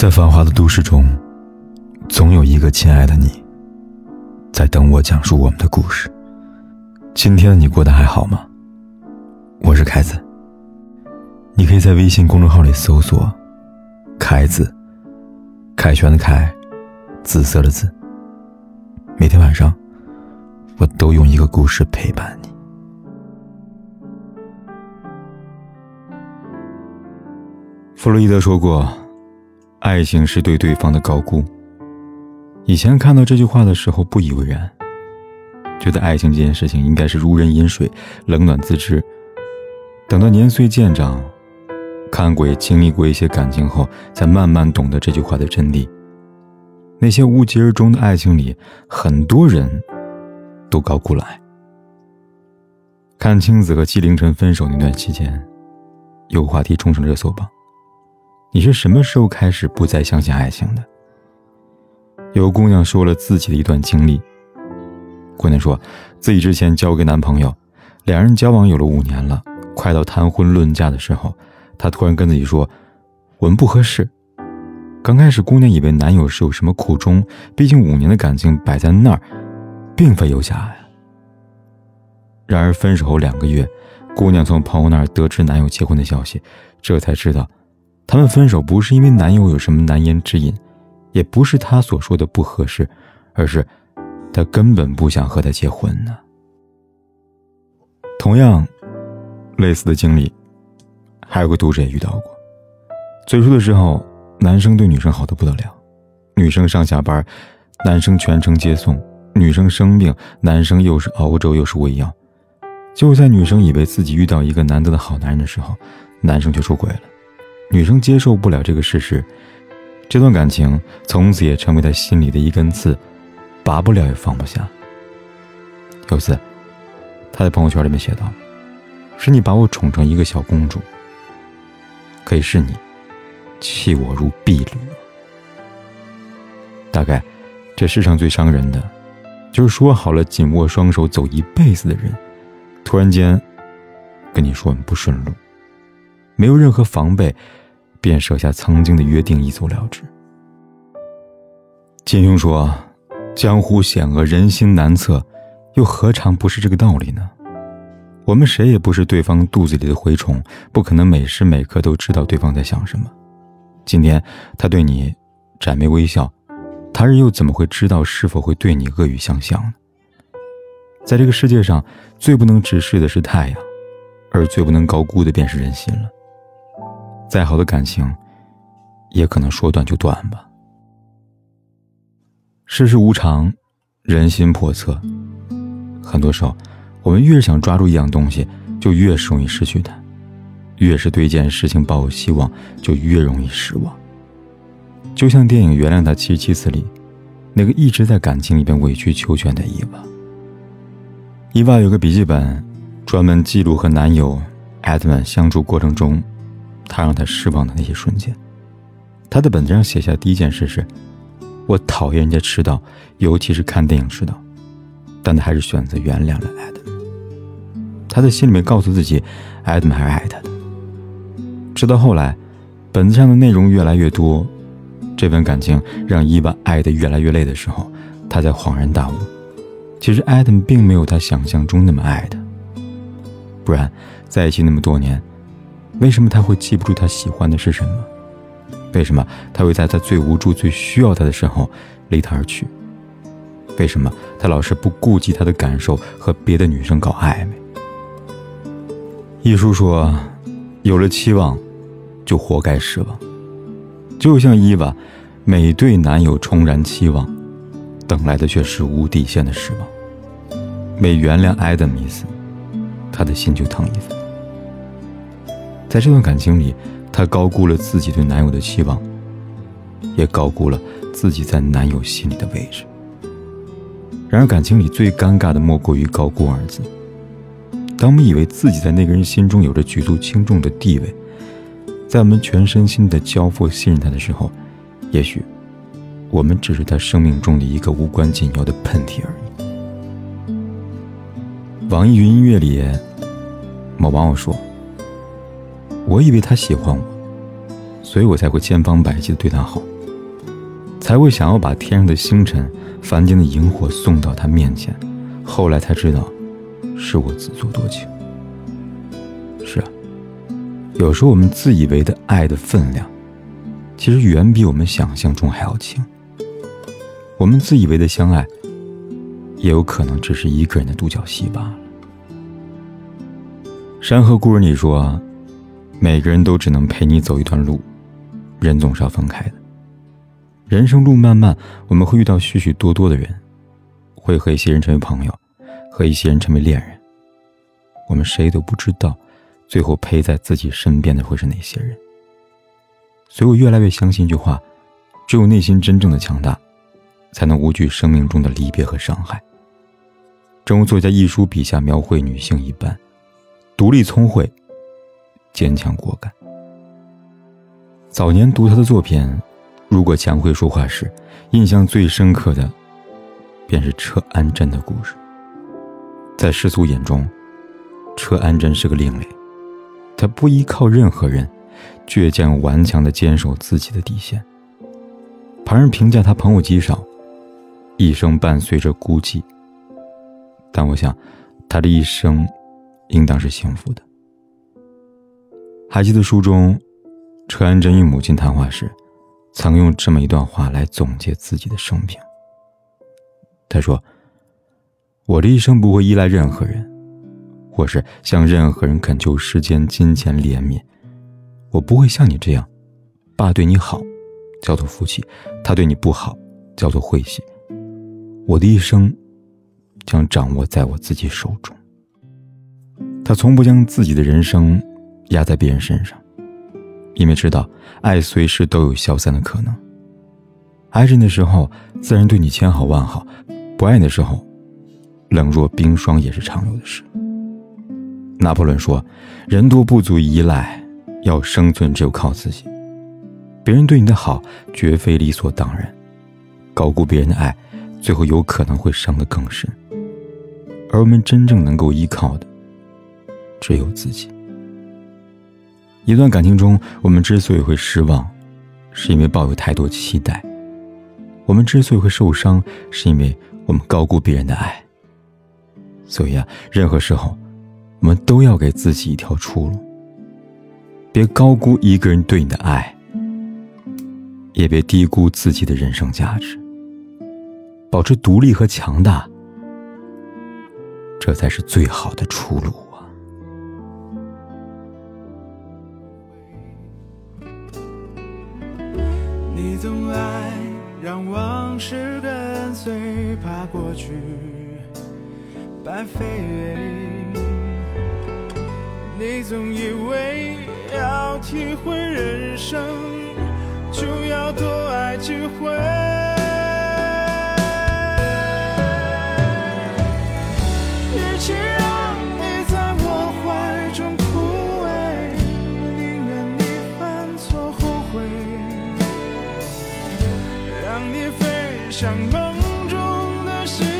在繁华的都市中，总有一个亲爱的你，在等我讲述我们的故事。今天的你过得还好吗？我是凯子。你可以在微信公众号里搜索“凯子”，凯旋的凯，紫色的紫。每天晚上，我都用一个故事陪伴你。弗洛伊德说过。爱情是对对方的高估。以前看到这句话的时候不以为然，觉得爱情这件事情应该是如人饮水，冷暖自知。等到年岁渐长，看过也经历过一些感情后，才慢慢懂得这句话的真谛。那些无疾而终的爱情里，很多人都高估了爱。看青子和纪凌尘分手那段期间，有话题冲上热搜榜。你是什么时候开始不再相信爱情的？有个姑娘说了自己的一段经历。姑娘说，自己之前交个男朋友，两人交往有了五年了，快到谈婚论嫁的时候，她突然跟自己说：“我们不合适。”刚开始，姑娘以为男友是有什么苦衷，毕竟五年的感情摆在那儿，并非有假呀。然而分手后两个月，姑娘从朋友那儿得知男友结婚的消息，这才知道。他们分手不是因为男友有什么难言之隐，也不是他所说的不合适，而是他根本不想和他结婚呢。同样，类似的经历，还有个读者也遇到过。最初的时候，男生对女生好的不得了，女生上下班，男生全程接送；女生生病，男生又是熬粥又是喂药。就在女生以为自己遇到一个难得的好男人的时候，男生却出轨了。女生接受不了这个事实，这段感情从此也成为她心里的一根刺，拔不了也放不下。有次，她在朋友圈里面写道：“是你把我宠成一个小公主，可以是你弃我如敝履。”大概，这世上最伤人的，就是说好了紧握双手走一辈子的人，突然间跟你说不顺路，没有任何防备。便舍下曾经的约定，一走了之。金庸说：“江湖险恶，人心难测，又何尝不是这个道理呢？我们谁也不是对方肚子里的蛔虫，不可能每时每刻都知道对方在想什么。今天他对你展眉微笑，他日又怎么会知道是否会对你恶语相向呢？在这个世界上，最不能直视的是太阳，而最不能高估的便是人心了。”再好的感情，也可能说断就断吧。世事无常，人心叵测。很多时候，我们越是想抓住一样东西，就越容易失去它；越是对一件事情抱有希望，就越容易失望。就像电影《原谅他七七次》里，那个一直在感情里边委曲求全的伊娃。伊娃有个笔记本，专门记录和男友艾德曼相处过程中。他让他失望的那些瞬间，他的本子上写下第一件事是：我讨厌人家迟到，尤其是看电影迟到。但他还是选择原谅了艾德。他在心里面告诉自己，艾德还是爱他的。直到后来，本子上的内容越来越多，这份感情让伊娃爱得越来越累的时候，他才恍然大悟：其实艾德并没有他想象中那么爱他。不然，在一起那么多年。为什么他会记不住他喜欢的是什么？为什么他会在他最无助、最需要他的时候离他而去？为什么他老是不顾及他的感受和别的女生搞暧昧？一书说：“有了期望，就活该失望。”就像伊娃，每对男友重燃期望，等来的却是无底线的失望。每原谅艾德米斯，他的心就疼一分。在这段感情里，她高估了自己对男友的期望，也高估了自己在男友心里的位置。然而，感情里最尴尬的莫过于“高估”二字。当我们以为自己在那个人心中有着举足轻重的地位，在我们全身心的交付信任他的时候，也许我们只是他生命中的一个无关紧要的喷嚏而已。网易云音乐里，某网友说。我以为他喜欢我，所以我才会千方百计的对他好，才会想要把天上的星辰、凡间的萤火送到他面前。后来才知道，是我自作多情。是啊，有时候我们自以为的爱的分量，其实远比我们想象中还要轻。我们自以为的相爱，也有可能只是一个人的独角戏罢了。《山河故人》里说：“每个人都只能陪你走一段路，人总是要分开的。人生路漫漫，我们会遇到许许多多的人，会和一些人成为朋友，和一些人成为恋人。我们谁都不知道，最后陪在自己身边的会是哪些人。所以我越来越相信一句话：只有内心真正的强大，才能无惧生命中的离别和伤害。正如作家一书笔下描绘女性一般。”独立聪慧，坚强果敢。早年读他的作品，如果强会说话时，印象最深刻的，便是车安贞的故事。在世俗眼中，车安贞是个另类，他不依靠任何人，倔强顽强的坚守自己的底线。旁人评价他朋友极少，一生伴随着孤寂。但我想，他的一生。应当是幸福的。还记得书中，车安贞与母亲谈话时，曾用这么一段话来总结自己的生平。他说：“我的一生不会依赖任何人，或是向任何人恳求时间、金钱、怜悯。我不会像你这样，爸对你好，叫做福气；他对你不好，叫做晦气。我的一生，将掌握在我自己手中。”他从不将自己的人生压在别人身上，因为知道爱随时都有消散的可能。爱人的时候，自然对你千好万好；不爱的时候，冷若冰霜也是常有的事。拿破仑说：“人多不足以依赖，要生存只有靠自己。别人对你的好，绝非理所当然。高估别人的爱，最后有可能会伤得更深。而我们真正能够依靠的。”只有自己。一段感情中，我们之所以会失望，是因为抱有太多期待；我们之所以会受伤，是因为我们高估别人的爱。所以啊，任何时候，我们都要给自己一条出路。别高估一个人对你的爱，也别低估自己的人生价值。保持独立和强大，这才是最好的出路。总爱让往事跟随，怕过去白费。你总以为要体会人生，就要多爱几回。像梦中的世